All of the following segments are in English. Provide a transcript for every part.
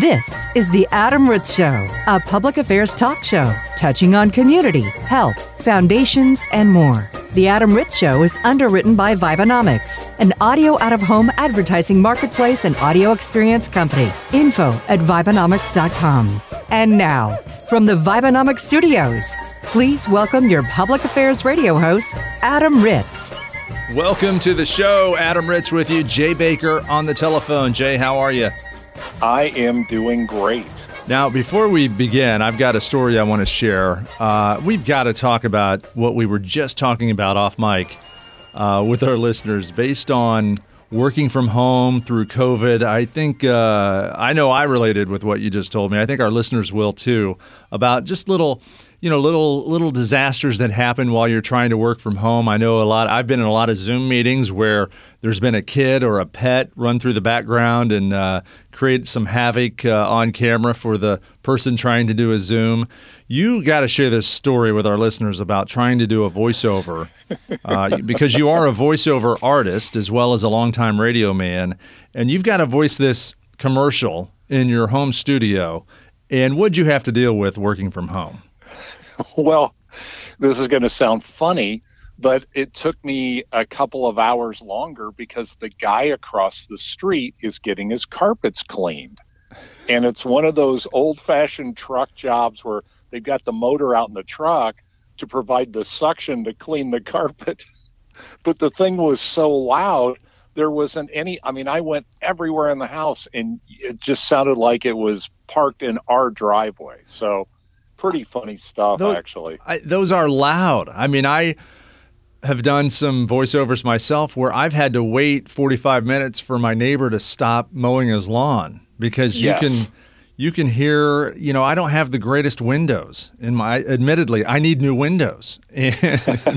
This is The Adam Ritz Show, a public affairs talk show touching on community, health, foundations, and more. The Adam Ritz Show is underwritten by Vibenomics, an audio out of home advertising marketplace and audio experience company. Info at Vibenomics.com. And now, from the Vibenomics studios, please welcome your public affairs radio host, Adam Ritz. Welcome to the show. Adam Ritz with you. Jay Baker on the telephone. Jay, how are you? I am doing great. Now, before we begin, I've got a story I want to share. Uh, we've got to talk about what we were just talking about off mic uh, with our listeners based on working from home through COVID. I think, uh, I know I related with what you just told me. I think our listeners will too, about just little you know little little disasters that happen while you're trying to work from home. I know a lot. I've been in a lot of Zoom meetings where there's been a kid or a pet run through the background and uh, create some havoc uh, on camera for the person trying to do a Zoom. You got to share this story with our listeners about trying to do a voiceover uh, because you are a voiceover artist as well as a longtime radio man, and you've got to voice this commercial in your home studio. And what'd you have to deal with working from home? well, this is going to sound funny, but it took me a couple of hours longer because the guy across the street is getting his carpets cleaned. And it's one of those old fashioned truck jobs where they've got the motor out in the truck to provide the suction to clean the carpet. but the thing was so loud, there wasn't any. I mean, I went everywhere in the house and it just sounded like it was parked in our driveway. So pretty funny stuff, those, actually. I, those are loud. I mean, I have done some voiceovers myself where I've had to wait 45 minutes for my neighbor to stop mowing his lawn because you yes. can you can hear, you know, I don't have the greatest windows in my admittedly, I need new windows. And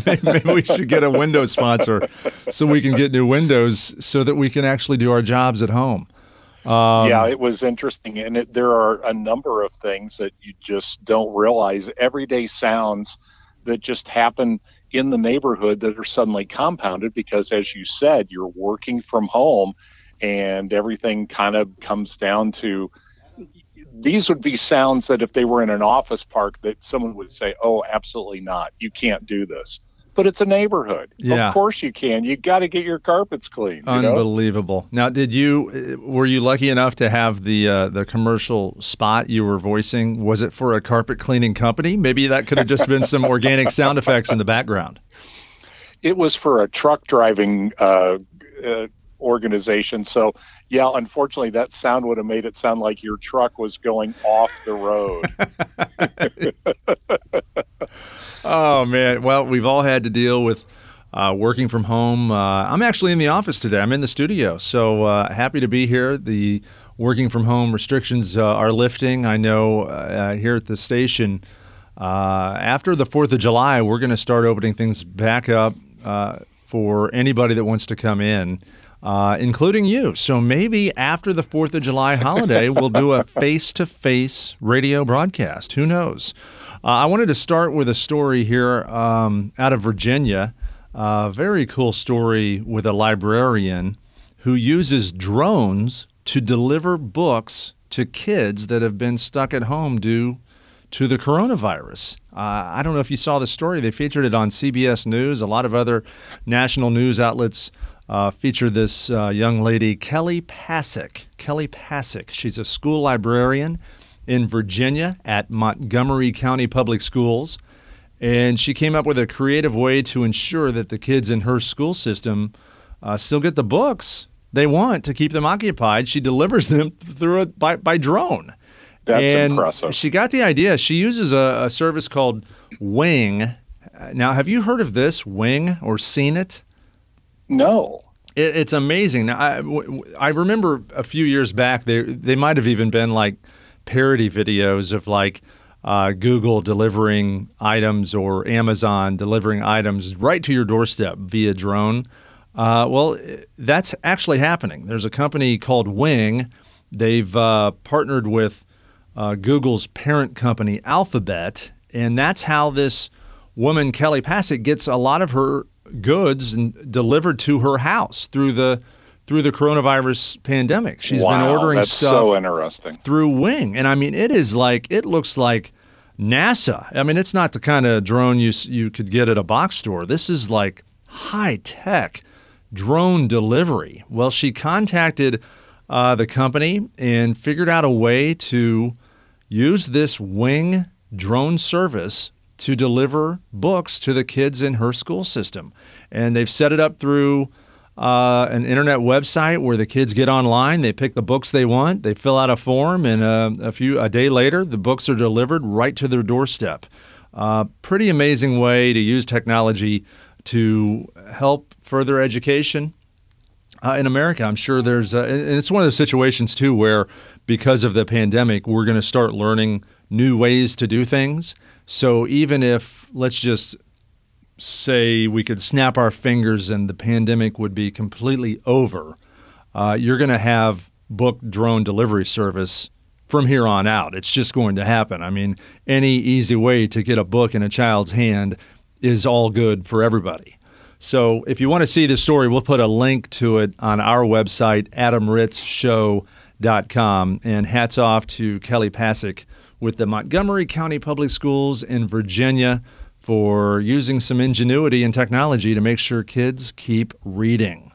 maybe we should get a Windows sponsor so we can get new windows so that we can actually do our jobs at home. Um, yeah, it was interesting, and it, there are a number of things that you just don't realize. Everyday sounds that just happen in the neighborhood that are suddenly compounded because, as you said, you're working from home, and everything kind of comes down to these would be sounds that if they were in an office park that someone would say oh absolutely not you can't do this but it's a neighborhood. Yeah. Of course you can. You got to get your carpets clean. Unbelievable. Know? Now, did you were you lucky enough to have the uh, the commercial spot you were voicing? Was it for a carpet cleaning company? Maybe that could have just been some organic sound effects in the background. It was for a truck driving uh, uh, organization. So, yeah, unfortunately, that sound would have made it sound like your truck was going off the road. oh man! Well, we've all had to deal with. Uh, working from home. Uh, I'm actually in the office today. I'm in the studio, so uh, happy to be here. The working from home restrictions uh, are lifting. I know uh, here at the station, uh, after the 4th of July, we're going to start opening things back up for anybody that wants to come in uh, including you. So maybe after the 4th of July holiday, we'll do a face to face radio broadcast. Who knows? Uh, I wanted to start with a story here um, out of Virginia. A uh, very cool story with a librarian who uses drones to deliver books to kids that have been stuck at home due to the coronavirus. Uh, I don't know if you saw the story. They featured it on CBS News. A lot of other national news outlets uh, feature this uh, young lady, Kelly Passek. Kelly Passek. She's a school librarian in Virginia at Montgomery County Public Schools. And she came up with a creative way to ensure that the kids in her school system uh, still get the books they want to keep them occupied. She delivers them through a, by, by drone. That's and impressive. She got the idea. She uses a, a service called Wing. Now, have you heard of this, Wing, or seen it? No. It, it's amazing. I, I remember a few years back, they, they might have even been like parody videos of like uh, Google delivering items or Amazon delivering items right to your doorstep via drone. Uh, well, that's actually happening. There's a company called Wing. They've uh, partnered with uh, Google's parent company, Alphabet, and that's how this woman, Kelly Passek, gets a lot of her goods and delivered to her house through the through the coronavirus pandemic. She's wow, been ordering stuff so interesting. through Wing, and I mean, it is like it looks like NASA. I mean, it's not the kind of drone you you could get at a box store. This is like high tech drone delivery. Well, she contacted uh, the company and figured out a way to use this Wing drone service to deliver books to the kids in her school system. And they've set it up through uh, an internet website where the kids get online, they pick the books they want, they fill out a form, and uh, a few a day later, the books are delivered right to their doorstep. Uh, pretty amazing way to use technology to help further education uh, in America. I'm sure there's, uh, and it's one of those situations too where because of the pandemic, we're going to start learning new ways to do things. So even if, let's just say, we could snap our fingers and the pandemic would be completely over, uh, you're going to have book drone delivery service from here on out. It's just going to happen. I mean, any easy way to get a book in a child's hand is all good for everybody. So if you want to see the story, we'll put a link to it on our website, adamritzshow.com. And hats off to Kelly Passek with the Montgomery County Public Schools in Virginia for using some ingenuity and technology to make sure kids keep reading.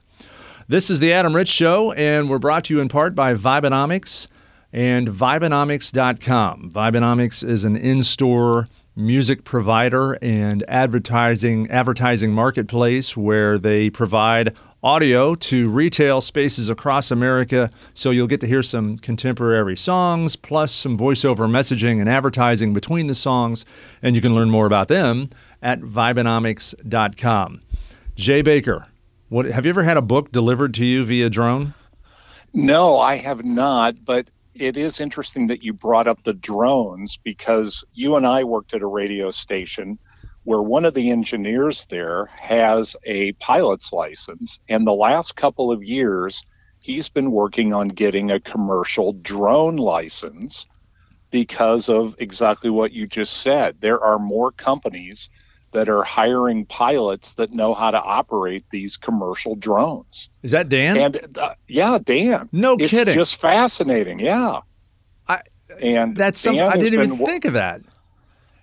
This is the Adam Ritz Show, and we're brought to you in part by Vibenomics and Vibenomics.com. Vibenomics is an in store music provider and advertising advertising marketplace where they provide audio to retail spaces across America so you'll get to hear some contemporary songs plus some voiceover messaging and advertising between the songs and you can learn more about them at vibenomics.com. Jay Baker, what have you ever had a book delivered to you via drone? No, I have not, but it is interesting that you brought up the drones because you and I worked at a radio station where one of the engineers there has a pilot's license. And the last couple of years, he's been working on getting a commercial drone license because of exactly what you just said. There are more companies that are hiring pilots that know how to operate these commercial drones. Is that Dan? And uh, yeah, Dan. No it's kidding. Just fascinating. Yeah. I, and that's something Dan I didn't even think of that.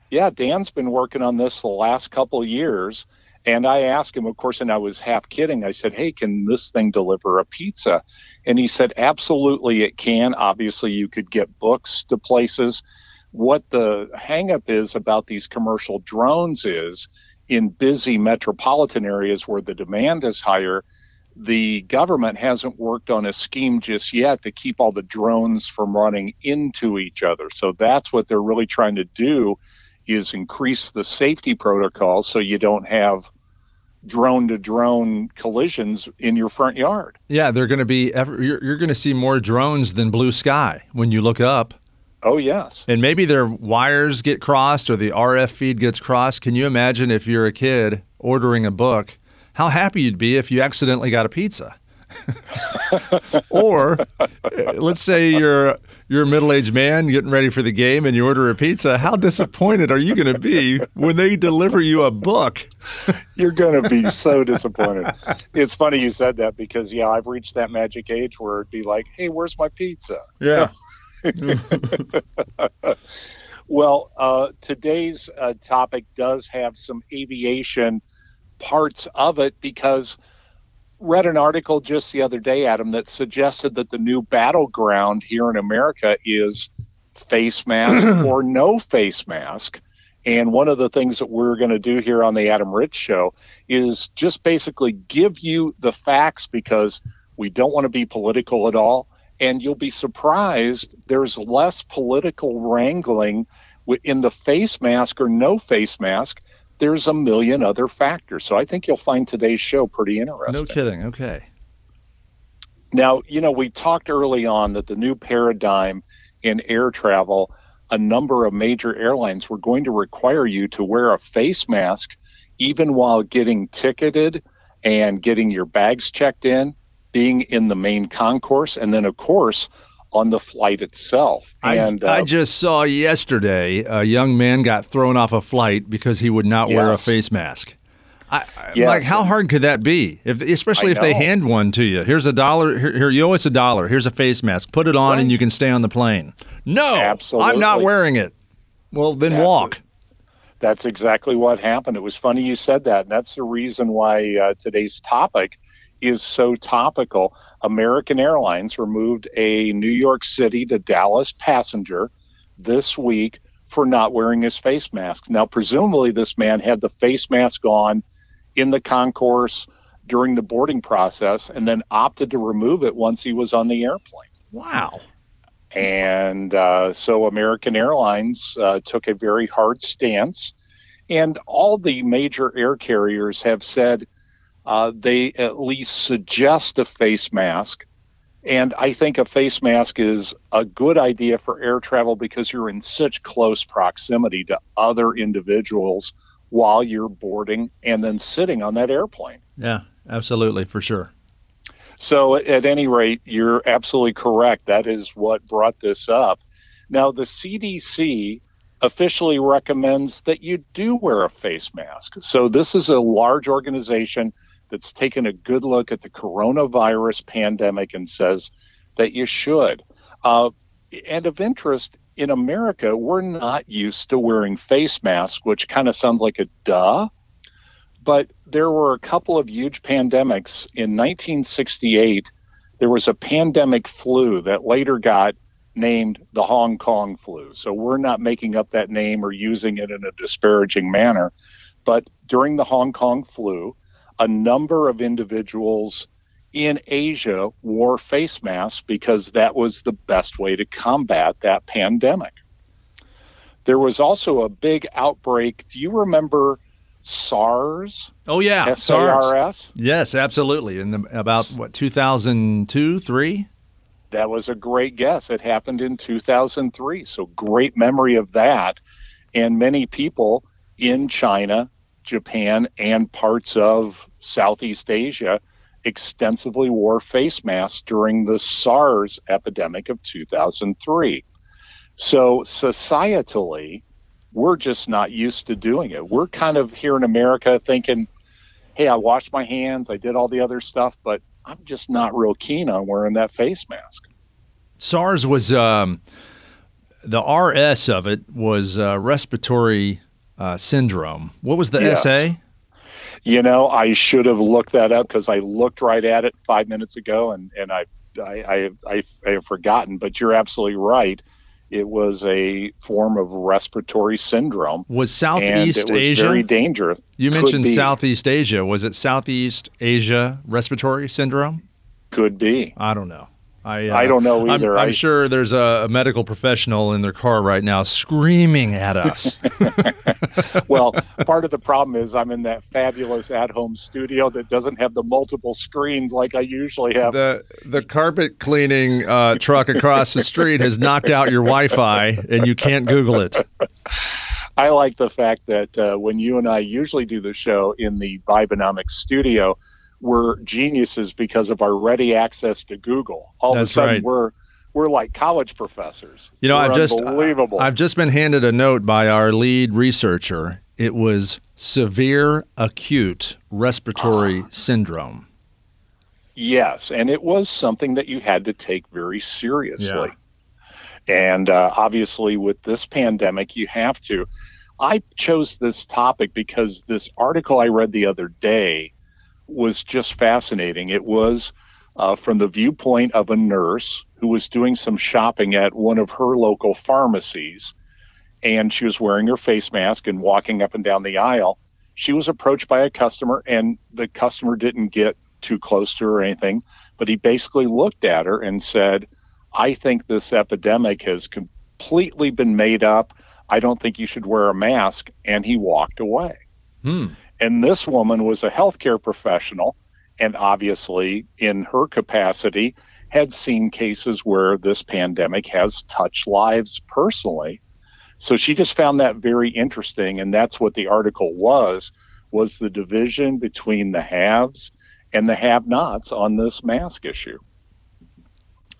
yeah, Dan's been working on this the last couple of years. And I asked him, of course, and I was half kidding. I said, Hey, can this thing deliver a pizza? And he said, Absolutely, it can. Obviously, you could get books to places. What the hangup is about these commercial drones is in busy metropolitan areas where the demand is higher, the government hasn't worked on a scheme just yet to keep all the drones from running into each other. So that's what they're really trying to do is increase the safety protocols so you don't have drone to drone collisions in your front yard. Yeah, they're going to be. Ever, you're, you're going to see more drones than blue sky when you look up, Oh yes. and maybe their wires get crossed or the RF feed gets crossed. Can you imagine if you're a kid ordering a book, how happy you'd be if you accidentally got a pizza? or uh, let's say you're you're a middle-aged man getting ready for the game and you order a pizza. How disappointed are you going to be when they deliver you a book? You're going to be so disappointed. It's funny you said that because yeah, I've reached that magic age where it'd be like, "Hey, where's my pizza?" Yeah. Well, uh, today's uh, topic does have some aviation parts of it because read an article just the other day, Adam, that suggested that the new battleground here in America is face mask or no face mask. And one of the things that we're going to do here on the Adam Ritz Show is just basically give you the facts because we don't want to be political at all. And you'll be surprised there's less political wrangling in the face mask or no face mask. There's a million other factors. So I think you'll find today's show pretty interesting. No kidding. Okay. Now, you know, we talked early on that the new paradigm in air travel, a number of major airlines were going to require you to wear a face mask even while getting ticketed and getting your bags checked in, being in the main concourse, and then, of course, on the flight itself. I, and I uh, just saw yesterday a young man got thrown off a flight because he would not wear a face mask. I, yes. Like, how hard could that be? If, especially if they hand one to you. Here's a dollar. Here, here, you owe us a dollar. Here's a face mask. Put it on, right. and you can stay on the plane. No, Absolutely. I'm not wearing it. Well, then that's walk. that's exactly what happened. It was funny you said that, and that's the reason why uh, today's topic is so topical. American Airlines removed a New York City to Dallas passenger this week for not wearing his face mask. Now, presumably, this man had the face mask on in the concourse during the boarding process and then opted to remove it once he was on the airplane. Wow. And uh, so American Airlines uh, took a very hard stance. And all the major air carriers have said uh, they at least suggest a face mask and I think a face mask is a good idea for air travel because you're in such close proximity to other individuals while you're boarding and then sitting on that airplane. Yeah, absolutely, for sure. So, at any rate, you're absolutely correct. That is what brought this up. Now, the CDC officially recommends that you do wear a face mask. So, this is a large organization that's taken a good look at the coronavirus pandemic and says that you should. Uh, and of interest, in America, we're not used to wearing face masks, which kind of sounds like a duh. But there were a couple of huge pandemics. In 1968, there was a pandemic flu that later got named the Hong Kong flu. So we're not making up that name or using it in a disparaging manner. But during the Hong Kong flu, a number of individuals in Asia wore face masks because that was the best way to combat that pandemic. There was also a big outbreak. Do you remember SARS? Oh yeah, S-A-R-S? SARS. Yes, absolutely. In the, about what 2002, 3? That was a great guess. It happened in 2003. So great memory of that. And many people in China, Japan, and parts of Southeast Asia extensively wore face masks during the SARS epidemic of 2003. So, societally, we're just not used to doing it. We're kind of here in America thinking, hey, I washed my hands, I did all the other stuff, but I'm just not real keen on wearing that face mask. SARS was um, the RS of it was uh, respiratory uh, syndrome. What was the yes. SA? You know, I should have looked that up because I looked right at it five minutes ago, and and I I, I I I have forgotten. But you're absolutely right. It was a form of respiratory syndrome. Was Southeast was Asia very dangerous? You mentioned Southeast Asia. Was it Southeast Asia respiratory syndrome? Could be. I don't know. I, uh, I don't know either. I'm, I'm sure there's a, medical professional in their car right now screaming at us. well, part of the problem is I'm in that fabulous at-home studio that doesn't have the multiple screens like I usually have. The the carpet cleaning uh, truck across the street has knocked out your Wi-Fi, and you can't Google it. I like the fact that uh, when you and I usually do the show in the Vibenomics studio we're geniuses because of our ready access to Google. All That's of a sudden, right. we're we're like college professors. You know, I've just unbelievable. I've just been handed a note by our lead researcher. It was severe acute respiratory syndrome. Yes, and it was something that you had to take very seriously. Yeah. And uh, obviously, with this pandemic, you have to. I chose this topic because this article I read the other day was just fascinating. It was uh, from the viewpoint of a nurse who was doing some shopping at one of her local pharmacies, and she was wearing her face mask and walking up and down the aisle. She was approached by a customer, and the customer didn't get too close to her or anything, but he basically looked at her and said, I think this epidemic has completely been made up. I don't think you should wear a mask. And he walked away. Hmm. And this woman was a healthcare professional, and obviously, in her capacity, had seen cases where this pandemic has touched lives personally. So she just found that very interesting, and that's what the article was: was the division between the haves and the have-nots on this mask issue.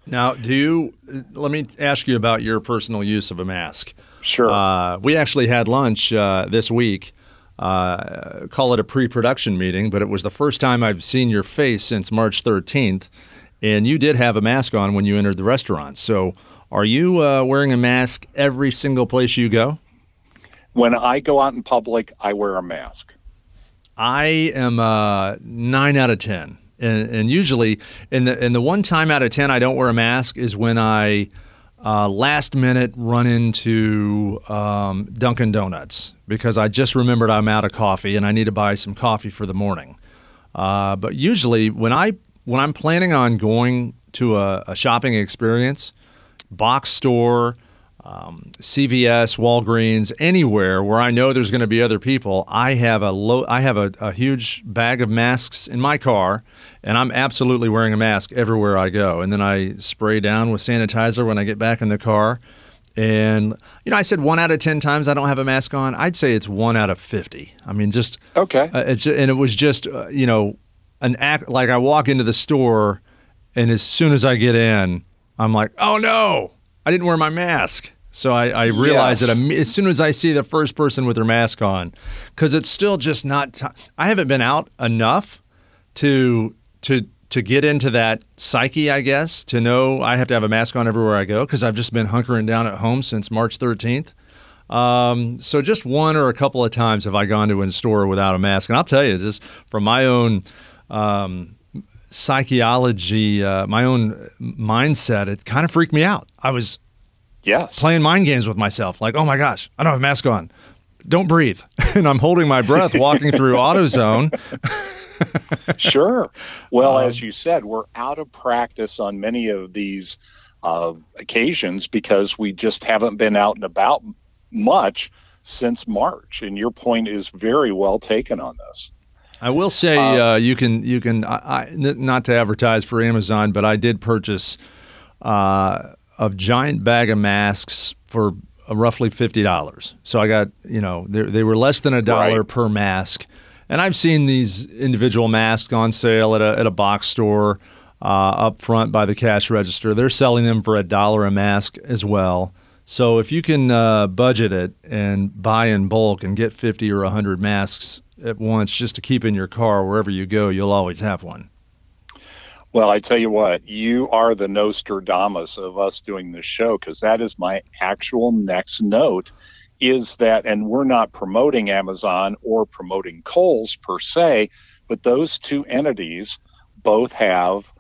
Now, do you? Let me ask you about your personal use of a mask. Sure. Uh, we actually had lunch uh, this week uh, call it a pre-production meeting, but it was the first time I've seen your face since March 13th, and you did have a mask on when you entered the restaurant. So, are you uh, wearing a mask every single place you go? When I go out in public, I wear a mask. I am uh, nine out of ten, and, and usually, in the in the one time out of ten I don't wear a mask is when I uh, last minute run into um, Dunkin' Donuts because I just remembered I'm out of coffee and I need to buy some coffee for the morning. Uh, but usually, when I when I'm planning on going to a, a shopping experience, box store, um, CVS, Walgreens, anywhere where I know there's going to be other people, I have a low, I have a, a, huge bag of masks in my car, and I'm absolutely wearing a mask everywhere I go. And then I spray down with sanitizer when I get back in the car. And you know, I said one out of ten times I don't have a mask on. I'd say it's one out of fifty. I mean, just okay. Uh, it's and it was just uh, you know an act like I walk into the store, and as soon as I get in, I'm like, oh no, I didn't wear my mask. So I, I realize yes. that as soon as I see the first person with their mask on, because it's still just not. T- I haven't been out enough to to to get into that psyche, I guess, to know I have to have a mask on everywhere I go because I've just been hunkering down at home since March 13th. Um, so just one or a couple of times have I gone to a store without a mask, and I'll tell you, just from my own um, psychology, uh, my own mindset, it kind of freaked me out. I was yes. playing mind games with myself, like, oh my gosh, I don't have a mask on. Don't breathe. and I'm holding my breath walking through AutoZone. sure. Well, um, as you said, we're out of practice on many of these uh, occasions because we just haven't been out and about much since March. And your point is very well taken on this. I will say um, uh, you can you can I, I, not to advertise for Amazon, but I did purchase uh, a giant bag of masks for uh, roughly fifty dollars. So I got you know they were less than a dollar right. per mask, and I've seen these individual masks on sale at a at a box store uh, up front by the cash register. They're selling them for a dollar a mask as well. So if you can uh, budget it and buy in bulk and get fifty or hundred masks at once just to keep in your car wherever you go, you'll always have one. Well, I tell you what, you are the Nostradamus of us doing this show because that is my actual next note is that, and we're not promoting Amazon or promoting Kohl's per se, but those two entities both have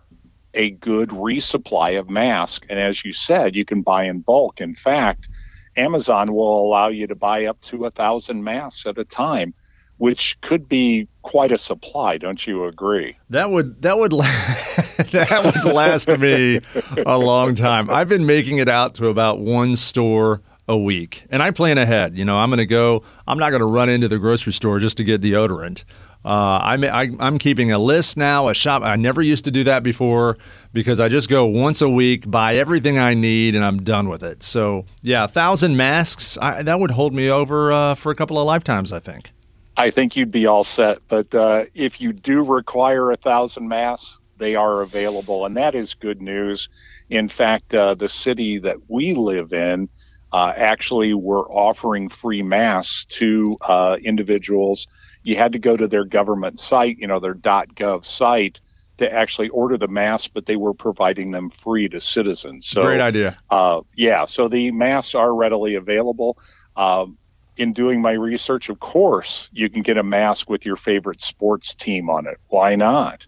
a good resupply of masks. And as you said, you can buy in bulk. In fact, Amazon will allow you to buy up to a thousand masks at a time which could be quite a supply. Don't you agree? That would that would that would last me a long time. I've been making it out to about one store a week, and I plan ahead. You know, I'm going to go. I'm not going to run into the grocery store just to get deodorant. Uh, I'm I, i am keeping a list now, a shop. I never used to do that before because I just go once a week, buy everything I need, and I'm done with it. So yeah, a thousand masks I, that would hold me over uh, for a couple of lifetimes, I think. I think you'd be all set. But uh, if you do require a thousand masks, they are available, and that is good news. In fact, uh, the city that we live in uh, actually were offering free masks to uh, individuals. You had to go to their government site, you know, their .gov site, to actually order the masks, but they were providing them free to citizens. So great idea. Uh, yeah, so the masks are readily available. Um, in doing my research, of course, you can get a mask with your favorite sports team on it. Why not?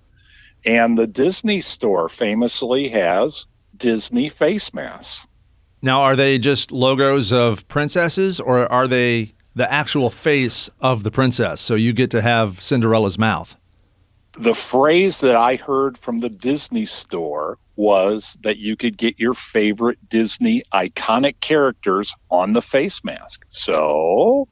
And the Disney store famously has Disney face masks. Now, are they just logos of princesses or are they the actual face of the princess? So you get to have Cinderella's mouth? The phrase that I heard from the Disney store was that you could get your favorite Disney iconic characters on the face mask. So,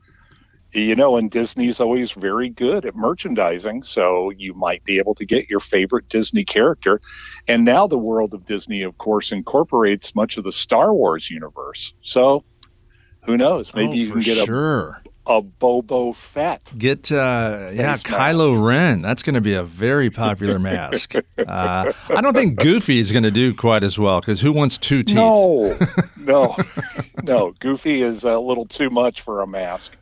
you know, and Disney's always very good at merchandising. So you might be able to get your favorite Disney character. And now the world of Disney, of course, incorporates much of the Star Wars universe. So who knows? Maybe oh, you can get sure. a a Boba Fett. Get uh, yeah, Kylo mask. Ren. That's going to be a very popular mask. uh, I don't think Goofy is going to do quite as well because who wants two teeth? No, no, no. Goofy is a little too much for a mask.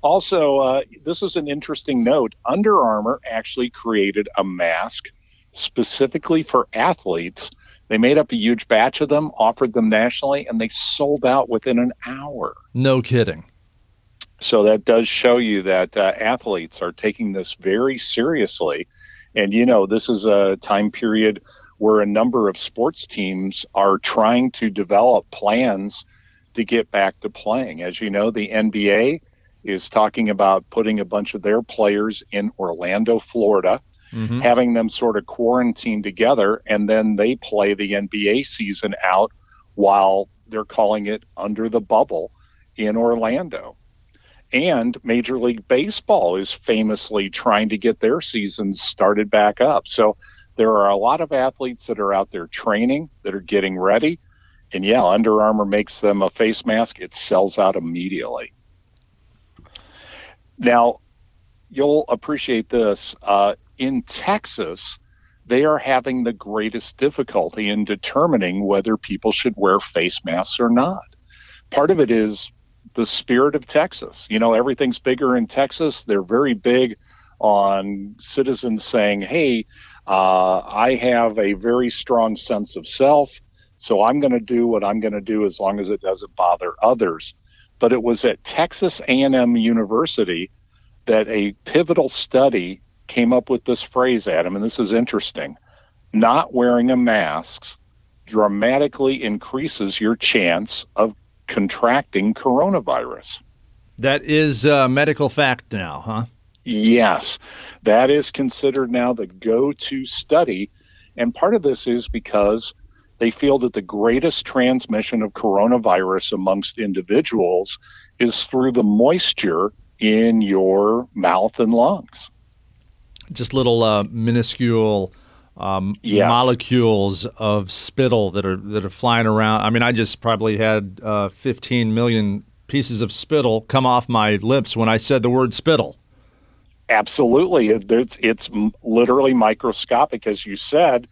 Also, uh, this is an interesting note. Under Armour actually created a mask specifically for athletes. They made up a huge batch of them, offered them nationally, and they sold out within an hour. No kidding. So that does show you that uh, athletes are taking this very seriously. And, you know, this is a time period where a number of sports teams are trying to develop plans to get back to playing. As you know, the NBA is talking about putting a bunch of their players in Orlando, Florida, mm-hmm. having them sort of quarantine together, and then they play the NBA season out while they're calling it under the bubble in Orlando. And Major League Baseball is famously trying to get their seasons started back up. So there are a lot of athletes that are out there training, that are getting ready. And yeah, Under Armour makes them a face mask. It sells out immediately. Now, you'll appreciate this. Uh, in Texas, they are having the greatest difficulty in determining whether people should wear face masks or not. Part of it is the spirit of Texas. You know, everything's bigger in Texas. They're very big on citizens saying, hey, uh, I have a very strong sense of self, so I'm going to do what I'm going to do as long as it doesn't bother others. But it was at Texas A&M University that a pivotal study came up with this phrase, Adam, and this is interesting. Not wearing a mask dramatically increases your chance of contracting coronavirus. That is a medical fact now, huh? Yes, that is considered now the go to study. And part of this is because they feel that the greatest transmission of coronavirus amongst individuals is through the moisture in your mouth and lungs. Just little uh, minuscule um, yes. molecules of spittle that are that are flying around. I mean, I just probably had uh, 15 million pieces of spittle come off my lips when I said the word spittle. Absolutely, it's, it's literally microscopic, as you said.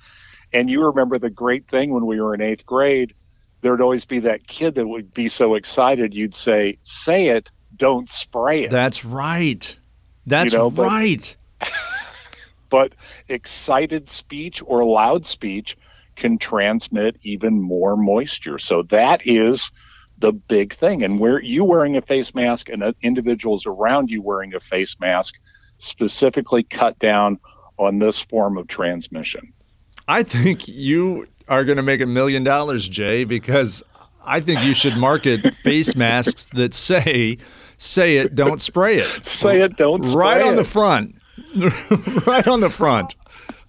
And you remember the great thing when we were in eighth grade. There'd always be that kid that would be so excited. You'd say, "Say it, don't spray it." That's right. That's you know, right. but excited speech or loud speech can transmit even more moisture. So that is the big thing. And where you wearing a face mask and uh, individuals around you wearing a face mask specifically cut down on this form of transmission. I think you are going to make a million dollars, Jay, because I think you should market face masks that say, say it, don't spray it. Say it, don't Right on it. the front. right on the front.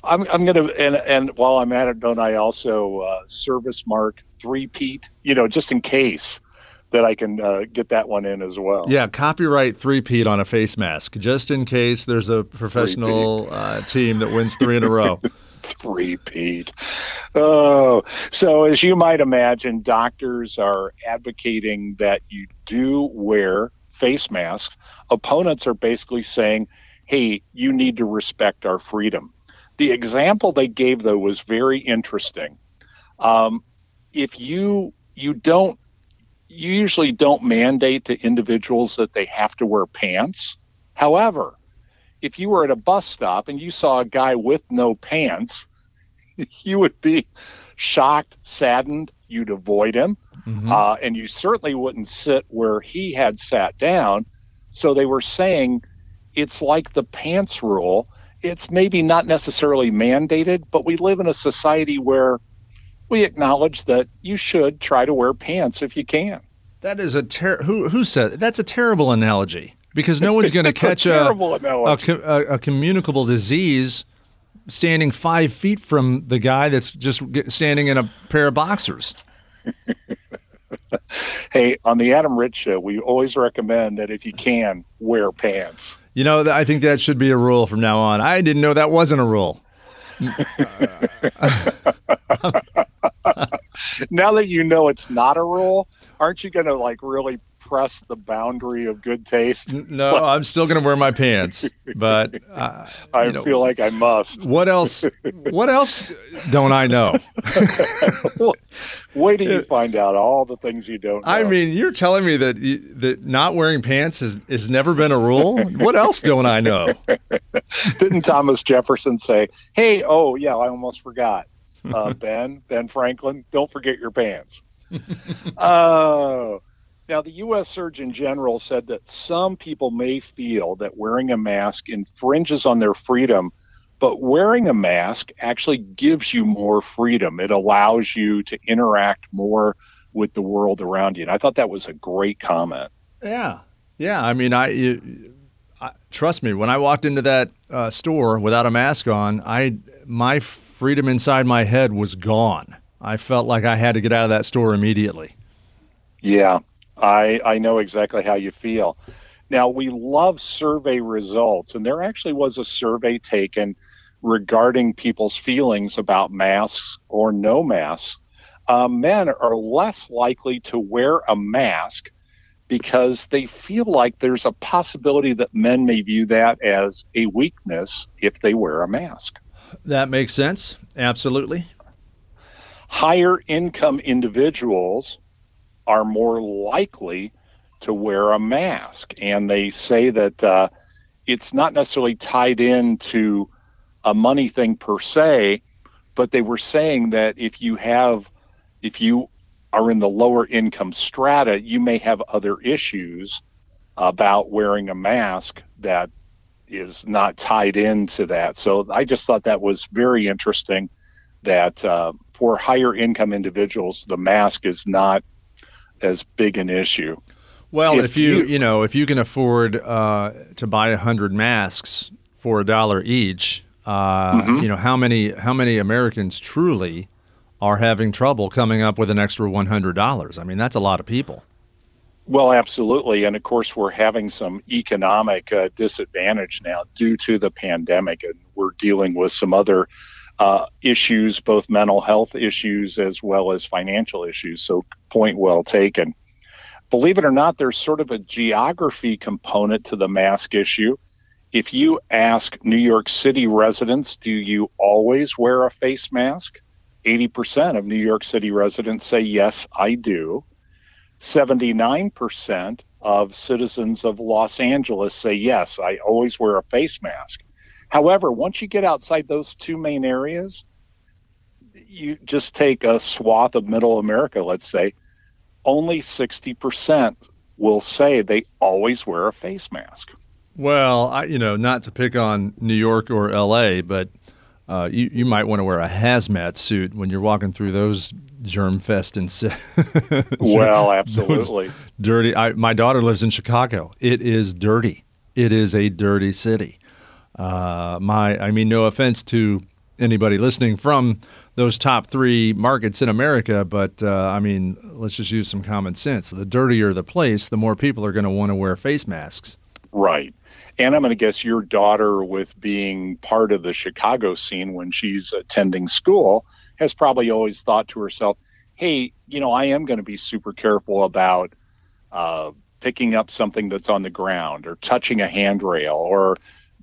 I'm, I'm going to, and, and while I'm at it, don't I also uh, service mark three-peat, you know, just in case that I can uh, get that one in as well. Yeah, copyright three-peat on a face mask, just in case there's a professional uh, team that wins three in a row. three-peat. Oh, so as you might imagine, doctors are advocating that you do wear face masks. Opponents are basically saying hey, you need to respect our freedom. The example they gave, though, was very interesting. Um, if you you don't you usually don't mandate to individuals that they have to wear pants. However, if you were at a bus stop and you saw a guy with no pants, you would be shocked, saddened. You'd avoid him, mm-hmm. uh, and you certainly wouldn't sit where he had sat down. So they were saying it's like the pants rule. It's maybe not necessarily mandated, but we live in a society where we acknowledge that you should try to wear pants if you can. That is a ter- who who said that's a terrible analogy because no one's going to catch a a, a, a, communicable disease standing five feet from the guy that's just standing in a pair of boxers. hey, on the Adam Ritz show, we always recommend that if you can, wear pants. You know, I think that should be a rule from now on. I didn't know that wasn't a rule. now that you know it's not a rule, aren't you going to like really press the boundary of good taste? No, I'm still going to wear my pants, but uh, I you know, feel like I must. what else? What else don't I know? Wait till you find out all the things you don't know. I mean, you're telling me that you, that not wearing pants has has never been a rule. What else don't I know? Didn't Thomas Jefferson say, "Hey, oh yeah, I almost forgot, uh, Ben Ben Franklin, don't forget your pants." Oh, now the U.S. Surgeon General said that some people may feel that wearing a mask infringes on their freedom, but wearing a mask actually gives you more freedom. It allows you to interact more with the world around you. And I thought that was a great comment. Yeah, yeah. I mean, I, you, I trust me. When I walked into that uh, store without a mask on, I my freedom inside my head was gone. I felt like I had to get out of that store immediately. Yeah, I I know exactly how you feel. Now we love survey results, and there actually was a survey taken regarding people's feelings about masks or no masks. Uh, men are less likely to wear a mask because they feel like there's a possibility that men may view that as a weakness if they wear a mask. That makes sense. Absolutely. Higher income individuals are more likely to wear a mask. And they say that uh, it's not necessarily tied into a money thing per se, but they were saying that if you have, if you are in the lower income strata, you may have other issues about wearing a mask that is not tied into that. So I just thought that was very interesting that uh, for higher income individuals, the mask is not as big an issue. Well, if, If you, you- you know if you can afford uh, to buy a hundred masks for a dollar each, uh, you know how many how many Americans truly are having trouble coming up with an extra one hundred dollars. I mean, that's a lot of people. Well, absolutely. And of course, we're having some economic uh, disadvantage now due to the pandemic, and we're dealing with some other uh, issues, both mental health issues as well as financial issues. So, point well taken. Believe it or not, there's sort of a geography component to the mask issue. If you ask New York City residents, do you always wear a face mask? 80% of New York City residents say, yes, I do. 79% of citizens of Los Angeles say, yes, I always wear a face mask. However, once you get outside those two main areas, you just take a swath of middle America, let's say, only 60% will say they always wear a face mask. Well, I, you know, not to pick on New York or L.A., but uh, you you might want to wear a hazmat suit when you're walking through those germ fest and Well, absolutely. dirty. I, my daughter lives in Chicago. It is dirty. It is a dirty city. Uh, my, I mean, no offense to anybody listening from those top three markets in America, but uh, I mean, let's just use some common sense. The dirtier the place, the more people are going to want to wear face masks. Right. And I'm going to guess your daughter, with being part of the Chicago scene when she's attending school, has probably always thought to herself, hey, you know, I am going to be super careful about uh, picking up something that's on the ground or touching a handrail or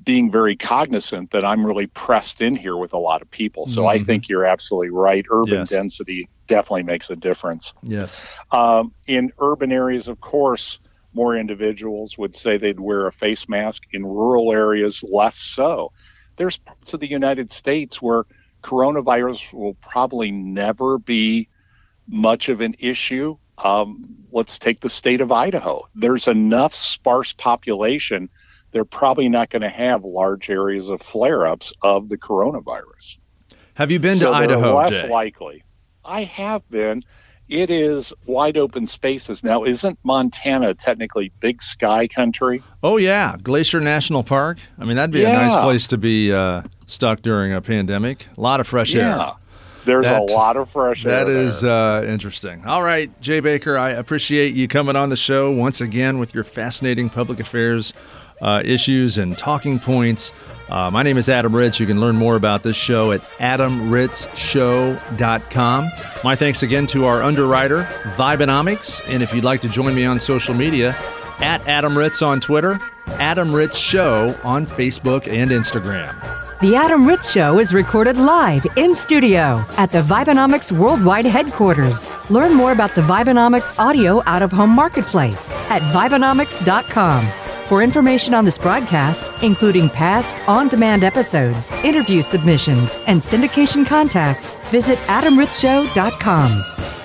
being very cognizant that I'm really pressed in here with a lot of people. So I Mhm. think you're absolutely right. Urban Yes. density definitely makes a difference. Yes. Um, in urban areas, of course, more individuals would say they'd wear a face mask. In rural areas, less so. There's parts of the United States where coronavirus will probably never be much of an issue. Um, let's take the state of Idaho. There's enough sparse population. They're probably not going to have large areas of flare ups of the coronavirus Have you been so to Idaho, less Jay? likely. I have been. It is wide open spaces. Now, isn't Montana technically big sky country? oh yeah, Glacier National Park. I mean, that'd be a nice place to be uh, stuck during a pandemic. A lot of fresh air. Yeah. There's That- a lot of fresh air. That is uh, interesting. All right, Jay Baker, I appreciate you coming on the show once again with your fascinating public affairs uh, issues and talking points. Uh, my name is Adam Ritz. You can learn more about this show at adamritzshow.com. My thanks again to our underwriter, Vibenomics. And if you'd like to join me on social media, at Adam Ritz on Twitter, Adam Ritz Show on Facebook and Instagram. The Adam Ritz Show is recorded live in studio at the Vibenomics Worldwide Headquarters. Learn more about the Vibenomics Audio Out of Home Marketplace at Vibenomics.com. For information on this broadcast, including past on demand episodes, interview submissions, and syndication contacts, visit AdamRitzShow.com.